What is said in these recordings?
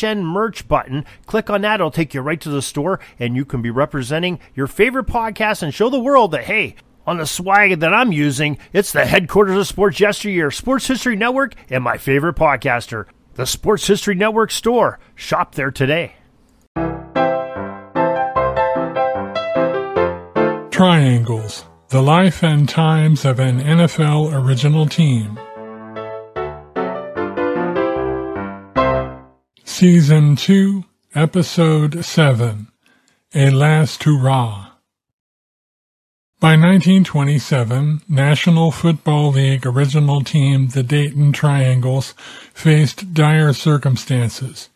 SHN merch button. Click on that, it'll take you right to the store, and you can be representing your favorite podcast and show the world that, hey, on the swag that I'm using, it's the headquarters of Sports Yesteryear, Sports History Network, and my favorite podcaster, the Sports History Network store. Shop there today. Triangles The Life and Times of an NFL Original Team. Season 2, Episode 7 A Last Hurrah. By 1927, National Football League original team the Dayton Triangles faced dire circumstances.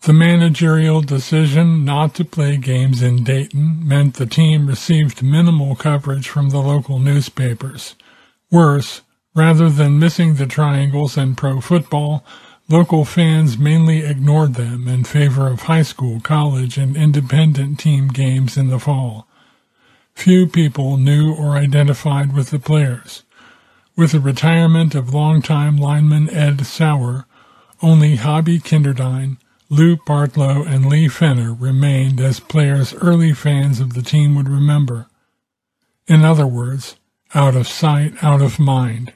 The managerial decision not to play games in Dayton meant the team received minimal coverage from the local newspapers. Worse, rather than missing the Triangles and pro football, Local fans mainly ignored them in favor of high school, college, and independent team games in the fall. Few people knew or identified with the players. With the retirement of longtime lineman Ed Sauer, only Hobby Kinderdine, Lou Partlow, and Lee Fenner remained as players early fans of the team would remember. In other words, out of sight, out of mind.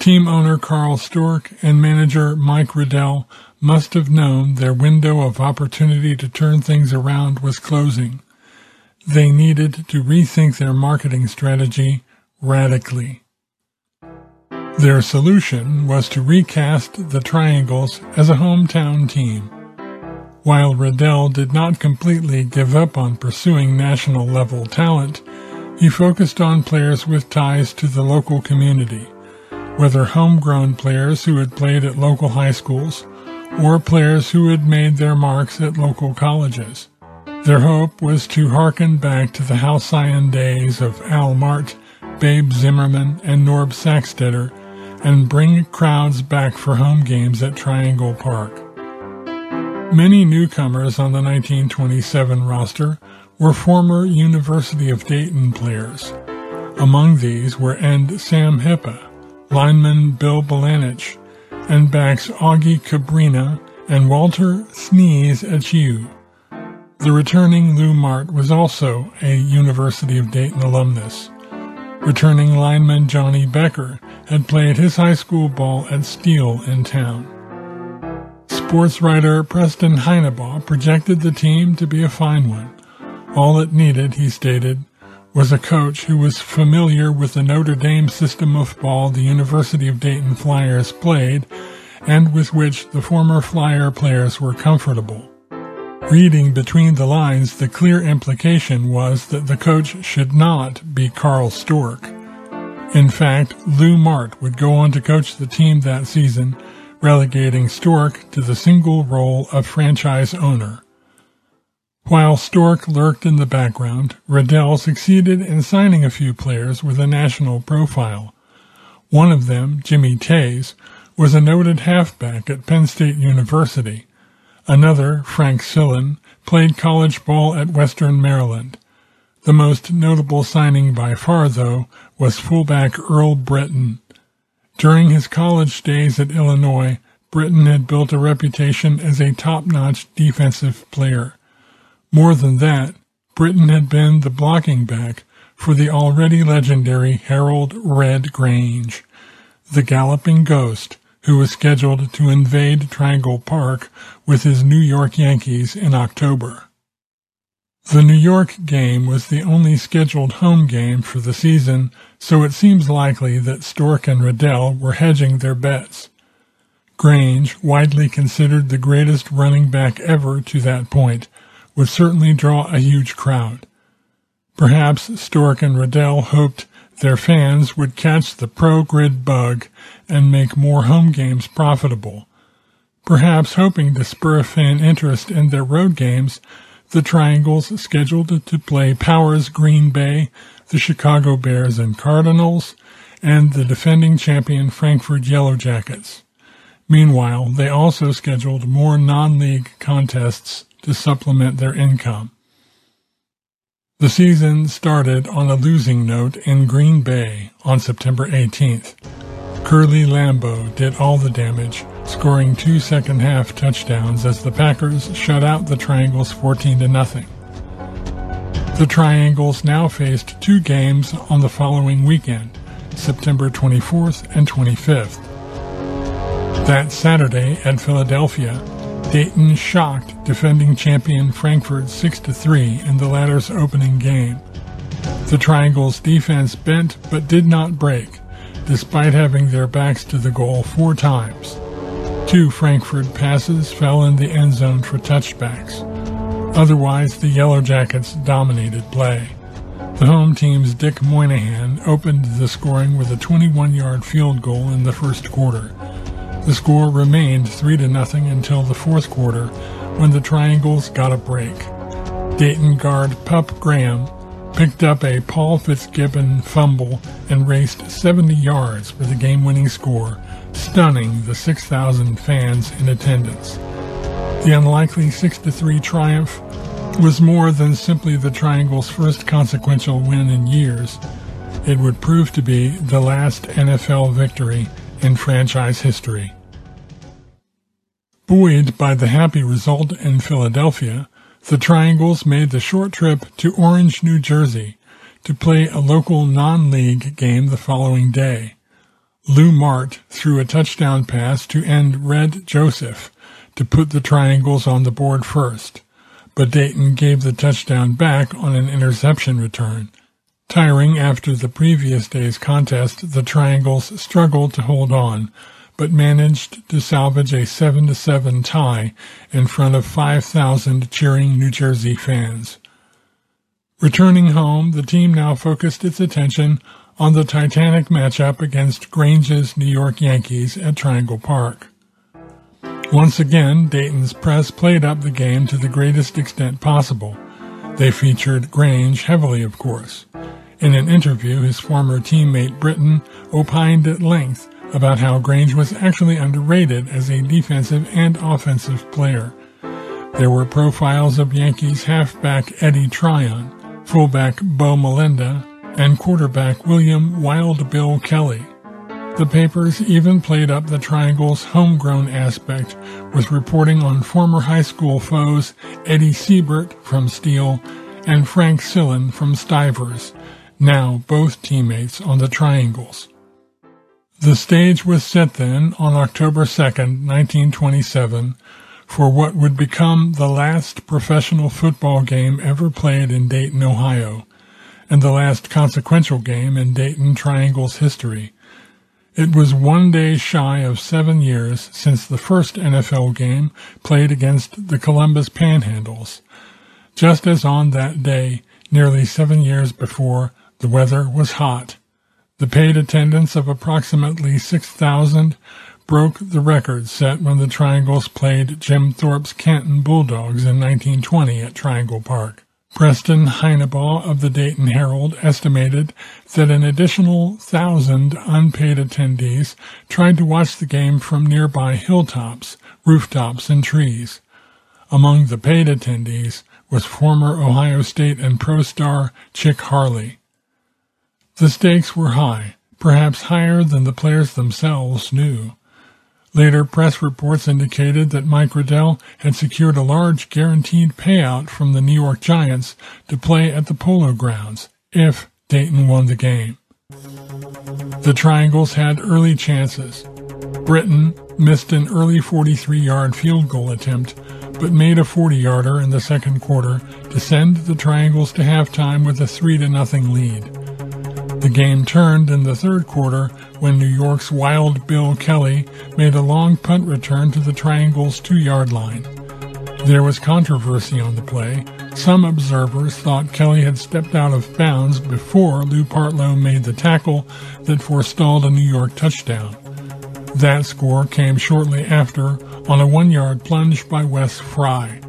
Team owner Carl Storck and manager Mike Redelle must have known their window of opportunity to turn things around was closing. They needed to rethink their marketing strategy radically. Their solution was to recast the Triangles as a hometown team. While Redelle did not completely give up on pursuing national level talent, he focused on players with ties to the local community whether homegrown players who had played at local high schools or players who had made their marks at local colleges. Their hope was to hearken back to the halcyon days of Al Mart, Babe Zimmerman, and Norb Sacksteder and bring crowds back for home games at Triangle Park. Many newcomers on the 1927 roster were former University of Dayton players. Among these were end Sam Hippa, lineman Bill Belanich, and backs Augie Cabrina and Walter Sneeze Achiu. The returning Lou Mart was also a University of Dayton alumnus. Returning lineman Johnny Becker had played his high school ball at Steele in town. Sports writer Preston Heinebaugh projected the team to be a fine one. All it needed, he stated, was a coach who was familiar with the Notre Dame system of ball the University of Dayton Flyers played and with which the former Flyer players were comfortable. Reading between the lines, the clear implication was that the coach should not be Carl Storck. In fact, Lou Mart would go on to coach the team that season, relegating Storck to the single role of franchise owner. While Storck lurked in the background, Redelle succeeded in signing a few players with a national profile. One of them, Jimmy Tays, was a noted halfback at Penn State University. Another, Frank Sillen, played college ball at Western Maryland. The most notable signing by far, though, was fullback Earl Britton. During his college days at Illinois, Britton had built a reputation as a top-notch defensive player. More than that, Britton had been the blocking back for the already legendary Harold Red Grange, the galloping ghost who was scheduled to invade Triangle Park with his New York Yankees in October. The New York game was the only scheduled home game for the season, so it seems likely that Storck and Redelle were hedging their bets. Grange, widely considered the greatest running back ever to that point, would certainly draw a huge crowd. Perhaps Storck and Redelle hoped their fans would catch the pro grid bug and make more home games profitable. Perhaps hoping to spur fan interest in their road games, the Triangles scheduled to play Powers Green Bay, the Chicago Bears and Cardinals, and the defending champion Frankford Yellow Jackets. Meanwhile, they also scheduled more non-league contests to supplement their income. The season started on a losing note in Green Bay on September 18th. Curly Lambeau did all the damage, scoring two second half touchdowns as the Packers shut out the Triangles 14 to nothing. The Triangles now faced two games on the following weekend, September 24th and 25th. That Saturday at Philadelphia, Dayton shocked defending champion Frankford 6-3 in the latter's opening game. The Triangles defense bent but did not break, despite having their backs to the goal four times. Two Frankford passes fell in the end zone for touchbacks. Otherwise, the Yellow Jackets dominated play. The home team's Dick Moynihan opened the scoring with a 21-yard field goal in the first quarter. The score remained 3 to nothing until the fourth quarter when the Triangles got a break. Dayton guard Pup Graham picked up a Paul Fitzgibbon fumble and raced 70 yards for the game-winning score, stunning the 6,000 fans in attendance. The unlikely 6-3 triumph was more than simply the Triangle's first consequential win in years. It would prove to be the last NFL victory in franchise history. Buoyed by the happy result in Philadelphia, the Triangles made the short trip to Orange, New Jersey to play a local non-league game the following day. Lou Mart threw a touchdown pass to end Red Joseph to put the Triangles on the board first, but Dayton gave the touchdown back on an interception return. Tiring after the previous day's contest, the Triangles struggled to hold on, but managed to salvage a 7-7 tie in front of 5,000 cheering New Jersey fans. Returning home, the team now focused its attention on the titanic matchup against Grange's New York Yankees at Triangle Park. Once again, Dayton's press played up the game to the greatest extent possible. They featured Grange heavily, of course. In an interview, his former teammate Britton opined at length about how Grange was actually underrated as a defensive and offensive player. There were profiles of Yankees halfback Eddie Tryon, fullback Bo Molenda, and quarterback William Wild Bill Kelly. The papers even played up the Triangle's homegrown aspect with reporting on former high school foes Eddie Siebert from Steele and Frank Sillen from Stivers, now both teammates on the Triangles. The stage was set then on October 2, 1927, for what would become the last professional football game ever played in Dayton, Ohio, and the last consequential game in Dayton Triangle's history. It was one day shy of seven years since the first NFL game played against the Columbus Panhandles, just as on that day, nearly seven years before, the weather was hot. The paid attendance of approximately 6,000 broke the record set when the Triangles played Jim Thorpe's Canton Bulldogs in 1920 at Triangle Park. Preston Heinebaugh of the Dayton Herald estimated that an additional thousand unpaid attendees tried to watch the game from nearby hilltops, rooftops, and trees. Among the paid attendees was former Ohio State and pro star Chick Harley. The stakes were high, perhaps higher than the players themselves knew. Later press reports indicated that Mike Redelle had secured a large guaranteed payout from the New York Giants to play at the Polo Grounds if Dayton won the game. The Triangles had early chances. Britton missed an early 43-yard field goal attempt, but made a 40-yarder in the second quarter to send the Triangles to halftime with a 3-0 lead. The game turned in the third quarter when New York's Wild Bill Kelly made a long punt return to the Triangle's two-yard line. There was controversy on the play. Some observers thought Kelly had stepped out of bounds before Lou Partlow made the tackle that forestalled a New York touchdown. That score came shortly after on a one-yard plunge by Wes Fry.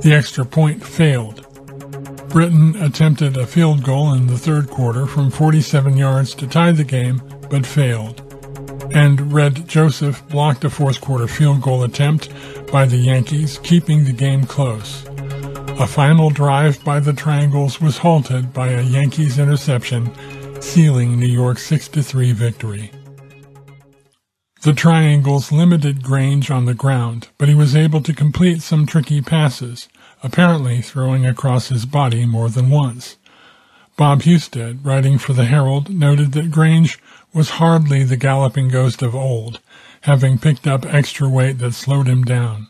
The extra point failed. Britton attempted a field goal in the third quarter from 47 yards to tie the game, but failed. And Red Joseph blocked a fourth quarter field goal attempt by the Yankees, keeping the game close. A final drive by the Triangles was halted by a Yankees interception, sealing New York's 6-3 victory. The Triangles limited Grange on the ground, but he was able to complete some tricky passes, apparently throwing across his body more than once. Bob Husted, writing for the Herald, noted that Grange was hardly the galloping ghost of old, having picked up extra weight that slowed him down.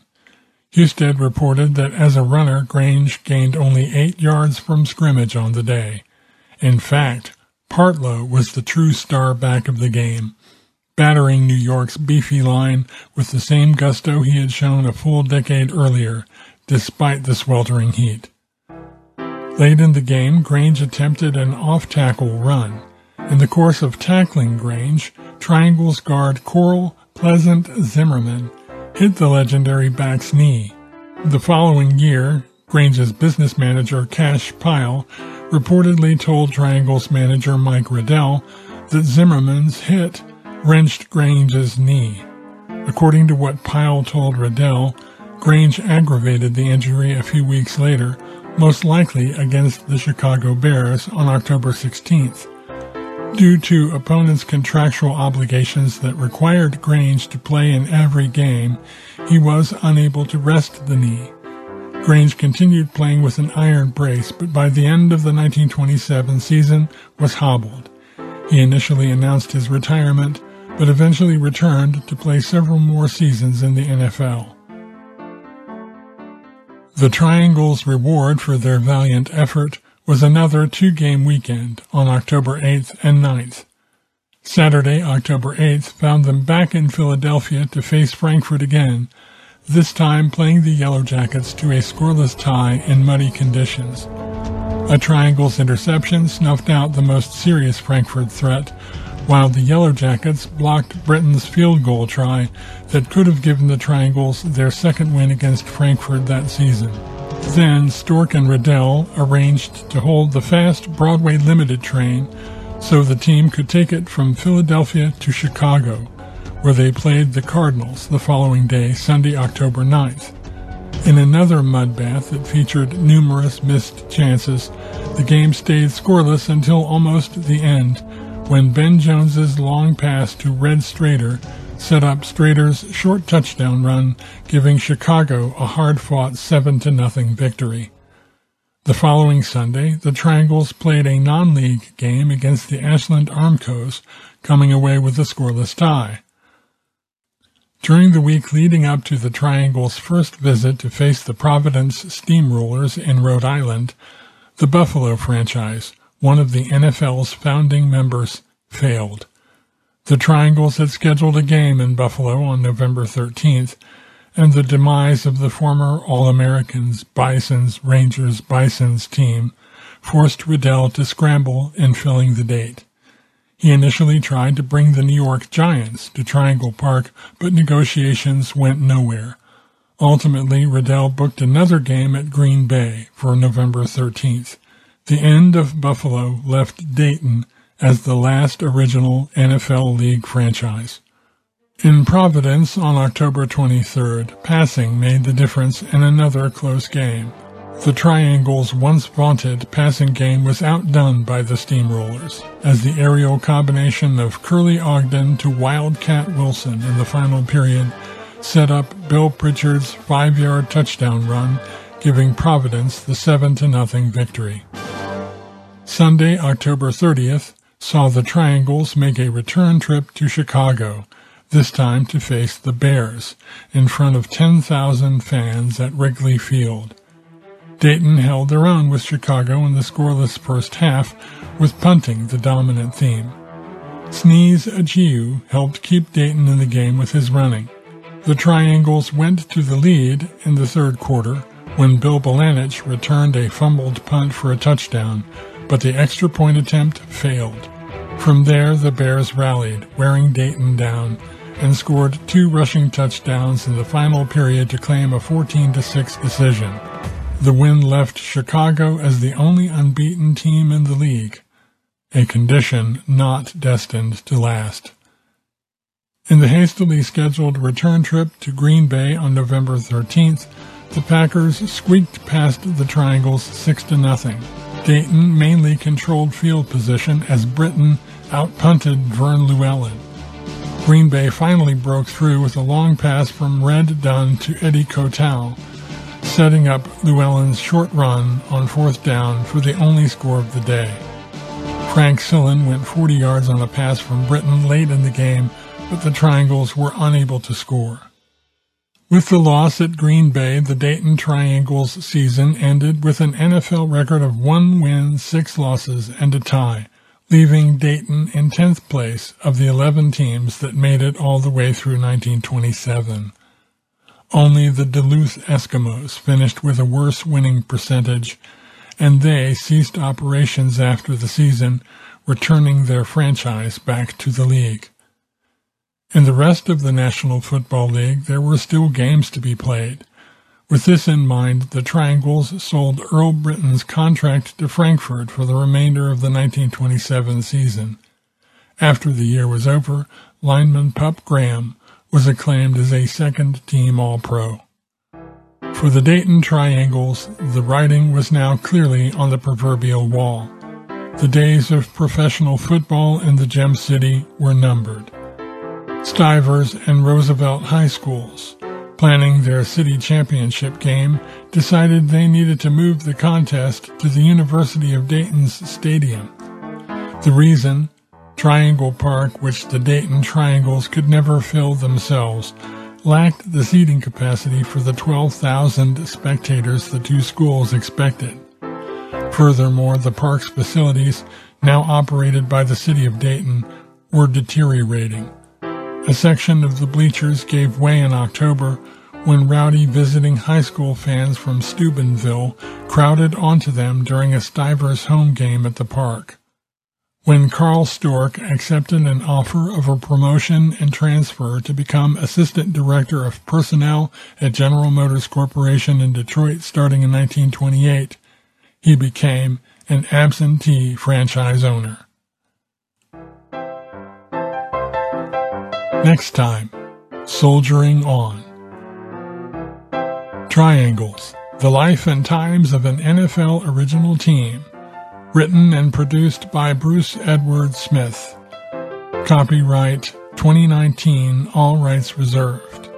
Husted reported that as a runner, Grange gained only eight yards from scrimmage on the day. In fact, Partlow was the true star back of the game, battering New York's beefy line with the same gusto he had shown a full decade earlier, despite the sweltering heat. Late in the game, Grange attempted an off-tackle run. In the course of tackling Grange, Triangles guard Coral Pleasant Zimmerman hit the legendary back's knee. The following year, Grange's business manager, Cash Pyle, reportedly told Triangle's manager, Mike Redelle, that Zimmerman's hit wrenched Grange's knee. According to what Pyle told Redelle, Grange aggravated the injury a few weeks later, most likely against the Chicago Bears on October 16th. Due to opponents' contractual obligations that required Grange to play in every game, he was unable to rest the knee. Grange continued playing with an iron brace, but by the end of the 1927 season was hobbled. He initially announced his retirement, but eventually returned to play several more seasons in the NFL. The Triangle's reward for their valiant effort was another two-game weekend on October 8th and 9th. Saturday, October 8th, found them back in Philadelphia to face Frankford again, this time playing the Yellow Jackets to a scoreless tie in muddy conditions. A triangle's interception snuffed out the most serious Frankford threat, while the Yellow Jackets blocked Britton's field goal try that could have given the Triangles their second win against Frankford that season. Then Storck and Redelle arranged to hold the fast Broadway Limited train so the team could take it from Philadelphia to Chicago, where they played the Cardinals the following day, Sunday, October 9th. In another mud bath that featured numerous missed chances, the game stayed scoreless until almost the end, when Ben Jones's long pass to Red Strader set up Strader's short touchdown run, giving Chicago a hard-fought 7 to nothing victory. The following Sunday, the Triangles played a non-league game against the Ashland Armcos, coming away with a scoreless tie. During the week leading up to the Triangles' first visit to face the Providence Steamrollers in Rhode Island, the Buffalo franchise, one of the NFL's founding members, failed. The Triangles had scheduled a game in Buffalo on November 13th, and the demise of the former All-Americans, Bisons, Rangers, Bisons team forced Redelle to scramble in filling the date. He initially tried to bring the New York Giants to Triangle Park, but negotiations went nowhere. Ultimately, Redelle booked another game at Green Bay for November 13th. The end of Buffalo left Dayton as the last original NFL League franchise. In Providence on October 23rd, passing made the difference in another close game. The Triangle's once vaunted passing game was outdone by the Steamrollers, as the aerial combination of Curly Ogden to Wildcat Wilson in the final period set up Bill Pritchard's five-yard touchdown run, giving Providence the 7-0 victory. Sunday, October 30th, saw the Triangles make a return trip to Chicago, this time to face the Bears, in front of 10,000 fans at Wrigley Field. Dayton held their own with Chicago in the scoreless first half, with punting the dominant theme. Sneeze Achiu helped keep Dayton in the game with his running. The Triangles went to the lead in the third quarter when Bill Belanich returned a fumbled punt for a touchdown, but the extra point attempt failed. From there, the Bears rallied, wearing Dayton down, and scored two rushing touchdowns in the final period to claim a 14-6 decision. The win left Chicago as the only unbeaten team in the league, a condition not destined to last. In the hastily scheduled return trip to Green Bay on November 13th, the Packers squeaked past the Triangles 6 to nothing. Dayton mainly controlled field position as Britton outpunted Vern Lewellen. Green Bay finally broke through with a long pass from Red Dunn to Eddie Kotal, setting up Lewellen's short run on fourth down for the only score of the day. Frank Sillen went 40 yards on a pass from Britton late in the game, but the Triangles were unable to score. With the loss at Green Bay, the Dayton Triangles season ended with an NFL record of one win, six losses, and a tie, leaving Dayton in 10th place of the 11 teams that made it all the way through 1927. Only the Duluth Eskimos finished with a worse winning percentage, and they ceased operations after the season, returning their franchise back to the league. In the rest of the National Football League, there were still games to be played. With this in mind, the Triangles sold Earl Britton's contract to Frankford for the remainder of the 1927 season. After the year was over, lineman Pup Graham was acclaimed as a second-team All-Pro. For the Dayton Triangles, the writing was now clearly on the proverbial wall. The days of professional football in the Gem City were numbered. Stivers and Roosevelt High Schools, planning their city championship game, decided they needed to move the contest to the University of Dayton's stadium. The reason? Triangle Park, which the Dayton Triangles could never fill themselves, lacked the seating capacity for the 12,000 spectators the two schools expected. Furthermore, the park's facilities, now operated by the city of Dayton, were deteriorating. A section of the bleachers gave way in October when rowdy visiting high school fans from Steubenville crowded onto them during a Stivers home game at the park. When Carl Storck accepted an offer of a promotion and transfer to become Assistant Director of Personnel at General Motors Corporation in Detroit starting in 1928, he became an absentee franchise owner. Next time, Soldiering On. Triangles, the life and times of an NFL original team. Written and produced by Bruce Edward Smith. Copyright 2019, all rights reserved.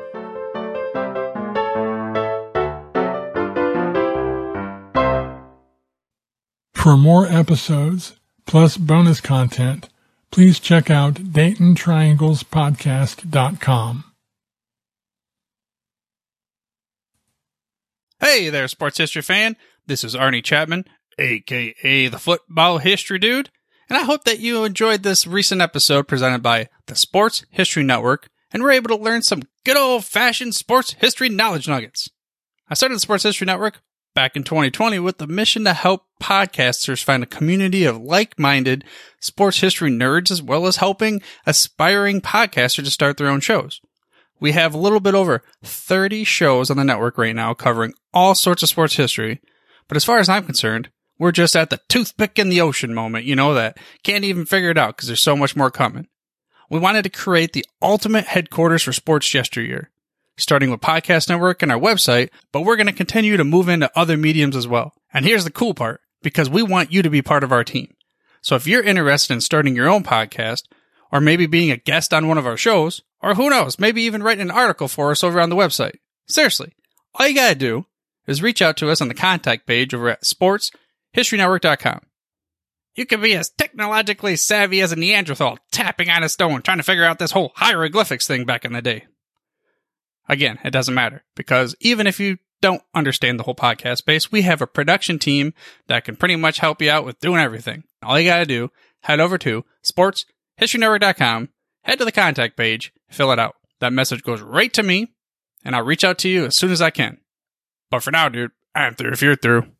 For more episodes, plus bonus content, please check out DaytonTrianglesPodcast.com. Hey there, sports history fan. This is Arnie Chapman, aka the Football History Dude, and I hope that you enjoyed this recent episode presented by the Sports History Network and were able to learn some good old fashioned sports history knowledge nuggets. I started the Sports History Network back in 2020 with the mission to help podcasters find a community of like-minded sports history nerds as well as helping aspiring podcasters to start their own shows. We have a little bit over 30 shows on the network right now covering all sorts of sports history. But as far as I'm concerned, we're just at the toothpick in the ocean moment, you know, that can't even figure it out because there's so much more coming. We wanted to create the ultimate headquarters for sports yesteryear starting with Podcast Network and our website, but we're going to continue to move into other mediums as well. And here's the cool part because we want you to be part of our team. So if you're interested in starting your own podcast, or maybe being a guest on one of our shows, or who knows, maybe even writing an article for us over on the website. Seriously, all you gotta do is reach out to us on the contact page over at sportshistorynetwork.com. You can be as technologically savvy as a Neanderthal tapping on a stone trying to figure out this whole hieroglyphics thing back in the day. Again, it doesn't matter because even if you don't understand the whole podcast space, we have a production team that can pretty much help you out with doing everything. All you got to do, head over to sportshistorynetwork.com, head to the contact page, fill it out. That message goes right to me, and I'll reach out to you as soon as I can. But for now, dude, I'm through if you're through.